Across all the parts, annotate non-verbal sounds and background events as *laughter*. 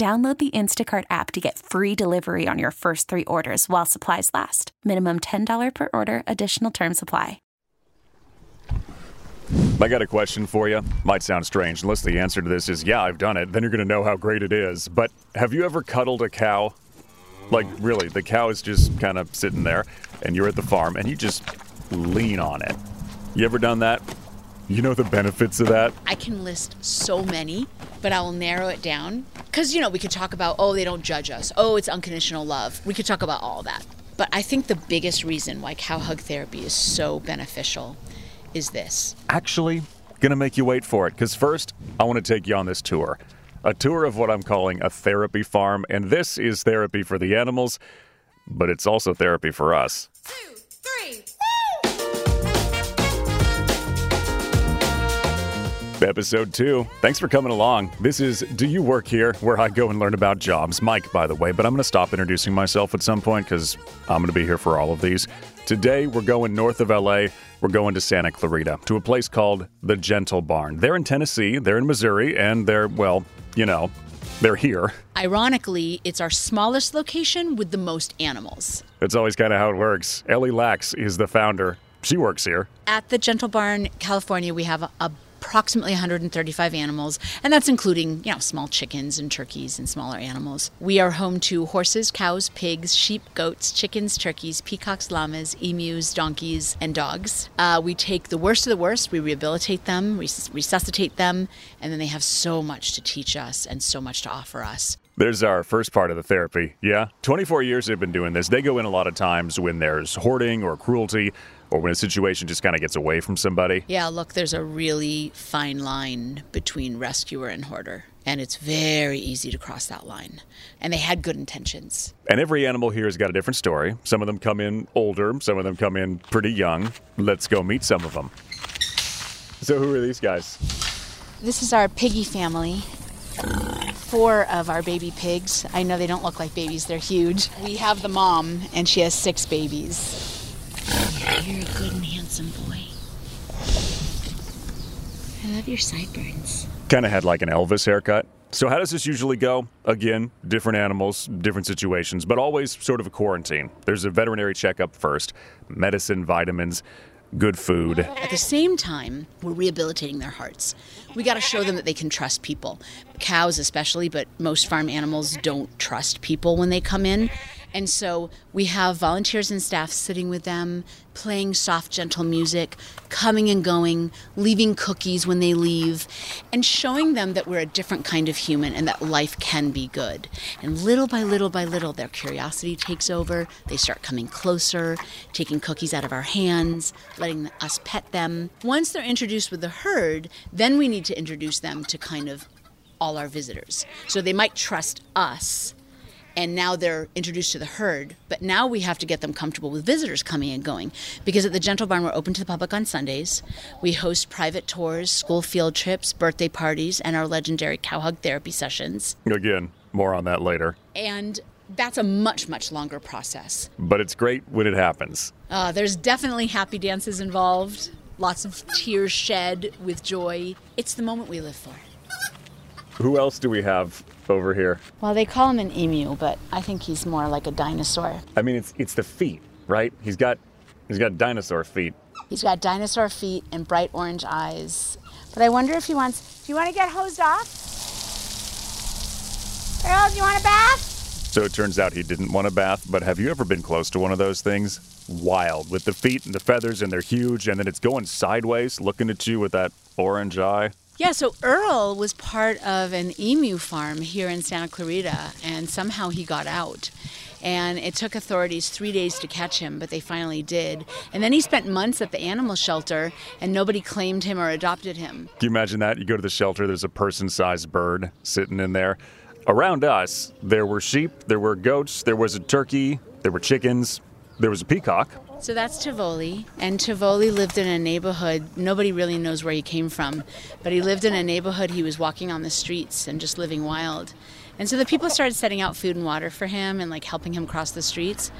Download the Instacart app to get free delivery on your first three orders while supplies last. Minimum $10 per order, additional term supply. I got a question for you. Might sound strange, unless the answer to this is, yeah, I've done it. Then you're going to know how great it is. But have you ever cuddled a cow? Like, really, the cow is just kind of sitting there, and you're at the farm, and you just lean on it. You ever done that? You know the benefits of that? I can list so many, but I will narrow it down. Because, you know, we could talk about, oh, they don't judge us. Oh, it's unconditional love. We could talk about all that. But I think the biggest reason why cow hug therapy is so beneficial is this. Actually, gonna make you wait for it, because first, I want to take you on this tour. A tour of what I'm calling a therapy farm, and this is therapy for the animals, but it's also therapy for us. Two, Episode 2. Thanks for coming along. This is Do You Work Here, where I go and learn about jobs. Mike, by the way, but I'm going to stop introducing myself at some point because I'm going to be here for all of these. Today, we're going north of LA. We're going to Santa Clarita, to a place called the Gentle Barn. They're in Tennessee, they're in Missouri, and they're, well, you know, they're here. Ironically, it's our smallest location with the most animals. That's always kind of how it works. Ellie Laks is the founder. She works here. At the Gentle Barn, California, we have a approximately 135 animals, and that's including, you know, small chickens and turkeys and smaller animals. We are home to horses, cows, pigs, sheep, goats, chickens, turkeys, peacocks, llamas, emus, donkeys, and dogs. Uh, we take the worst of the worst, we rehabilitate them, res- resuscitate them, and then they have so much to teach us and so much to offer us. There's our first part of the therapy. Yeah, 24 years they've been doing this. They go in a lot of times when there's hoarding or cruelty or when a situation just kind of gets away from somebody. Yeah, look, there's a really fine line between rescuer and hoarder. And it's very easy to cross that line. And they had good intentions. And every animal here has got a different story. Some of them come in older, some of them come in pretty young. Let's go meet some of them. So, who are these guys? This is our piggy family. Four of our baby pigs. I know they don't look like babies, they're huge. We have the mom, and she has six babies. You're a good and handsome boy. I love your sideburns. Kind of had like an Elvis haircut. So, how does this usually go? Again, different animals, different situations, but always sort of a quarantine. There's a veterinary checkup first, medicine, vitamins, good food. At the same time, we're rehabilitating their hearts. We got to show them that they can trust people. Cows, especially, but most farm animals don't trust people when they come in. And so we have volunteers and staff sitting with them, playing soft, gentle music, coming and going, leaving cookies when they leave, and showing them that we're a different kind of human and that life can be good. And little by little by little, their curiosity takes over. They start coming closer, taking cookies out of our hands, letting us pet them. Once they're introduced with the herd, then we need to introduce them to kind of all our visitors. So they might trust us and now they're introduced to the herd. But now we have to get them comfortable with visitors coming and going. Because at the Gentle Barn, we're open to the public on Sundays. We host private tours, school field trips, birthday parties, and our legendary cow hug therapy sessions. Again, more on that later. And that's a much, much longer process. But it's great when it happens. Uh, there's definitely happy dances involved, lots of tears shed with joy. It's the moment we live for. Who else do we have over here? Well, they call him an emu, but I think he's more like a dinosaur. I mean, it's it's the feet, right? He's got he's got dinosaur feet. He's got dinosaur feet and bright orange eyes. But I wonder if he wants. Do you want to get hosed off? Earl, do you want a bath? So it turns out he didn't want a bath, but have you ever been close to one of those things? Wild, with the feet and the feathers, and they're huge, and then it's going sideways, looking at you with that orange eye. Yeah, so Earl was part of an emu farm here in Santa Clarita, and somehow he got out. And it took authorities three days to catch him, but they finally did. And then he spent months at the animal shelter, and nobody claimed him or adopted him. Can you imagine that? You go to the shelter, there's a person sized bird sitting in there. Around us, there were sheep, there were goats, there was a turkey, there were chickens, there was a peacock. So that's Tivoli, and Tivoli lived in a neighborhood. Nobody really knows where he came from, but he lived in a neighborhood. He was walking on the streets and just living wild. And so the people started setting out food and water for him and like helping him cross the streets.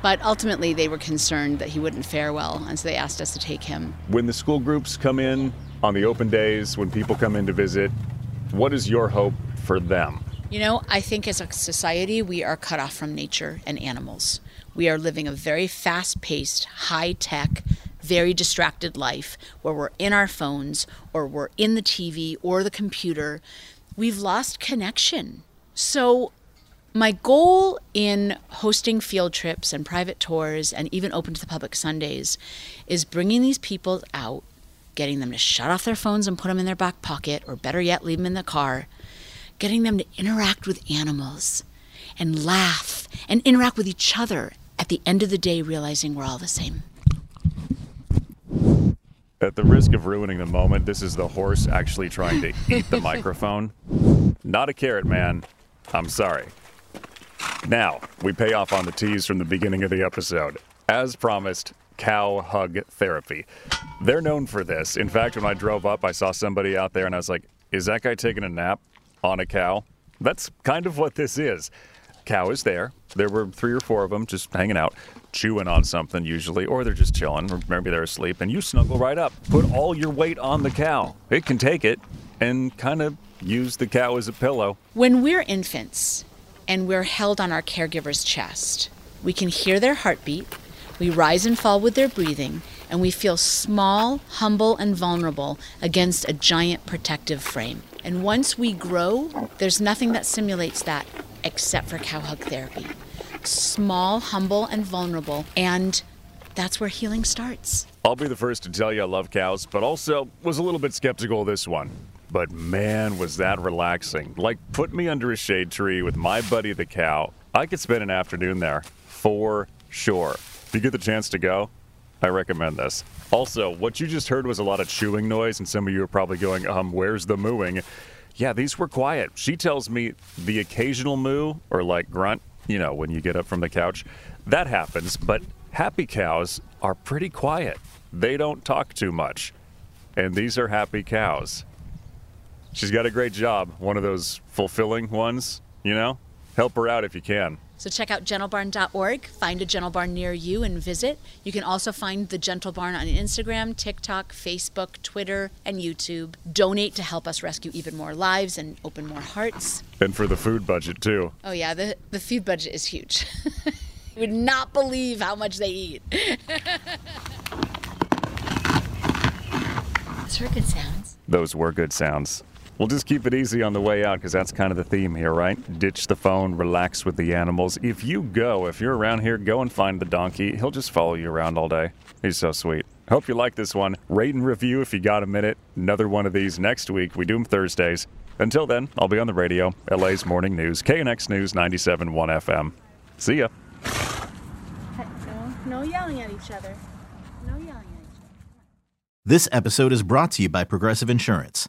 But ultimately, they were concerned that he wouldn't fare well, and so they asked us to take him. When the school groups come in on the open days, when people come in to visit, what is your hope for them? You know, I think as a society, we are cut off from nature and animals. We are living a very fast paced, high tech, very distracted life where we're in our phones or we're in the TV or the computer. We've lost connection. So, my goal in hosting field trips and private tours and even open to the public Sundays is bringing these people out, getting them to shut off their phones and put them in their back pocket, or better yet, leave them in the car getting them to interact with animals and laugh and interact with each other at the end of the day, realizing we're all the same. At the risk of ruining the moment, this is the horse actually trying to eat the *laughs* microphone. Not a carrot, man. I'm sorry. Now, we pay off on the tease from the beginning of the episode. As promised, cow hug therapy. They're known for this. In fact, when I drove up, I saw somebody out there and I was like, is that guy taking a nap on a cow? That's kind of what this is. Cow is there. There were three or four of them just hanging out, chewing on something usually, or they're just chilling, or maybe they're asleep, and you snuggle right up. Put all your weight on the cow. It can take it and kind of use the cow as a pillow. When we're infants and we're held on our caregiver's chest, we can hear their heartbeat, we rise and fall with their breathing, and we feel small, humble, and vulnerable against a giant protective frame. And once we grow, there's nothing that simulates that except for cow hug therapy. Small, humble, and vulnerable, and that's where healing starts. I'll be the first to tell you I love cows, but also was a little bit skeptical of this one. But man, was that relaxing. Like, put me under a shade tree with my buddy the cow. I could spend an afternoon there for sure. If you get the chance to go, I recommend this. Also, what you just heard was a lot of chewing noise, and some of you are probably going, um, where's the mooing? Yeah, these were quiet. She tells me the occasional moo or like grunt, you know, when you get up from the couch, that happens, but happy cows are pretty quiet. They don't talk too much. And these are happy cows. She's got a great job, one of those fulfilling ones, you know? Help her out if you can. So check out gentlebarn.org, find a Gentle Barn near you and visit. You can also find the Gentle Barn on Instagram, TikTok, Facebook, Twitter, and YouTube. Donate to help us rescue even more lives and open more hearts. And for the food budget, too. Oh, yeah, the, the food budget is huge. *laughs* you would not believe how much they eat. *laughs* Those were good sounds. Those were good sounds. We'll just keep it easy on the way out because that's kind of the theme here, right? Ditch the phone, relax with the animals. If you go, if you're around here, go and find the donkey. He'll just follow you around all day. He's so sweet. Hope you like this one. Rate and review if you got a minute. Another one of these next week. We do them Thursdays. Until then, I'll be on the radio, LA's Morning News, KNX News 97.1 FM. See ya. No, no yelling at each other. No yelling at each other. This episode is brought to you by Progressive Insurance.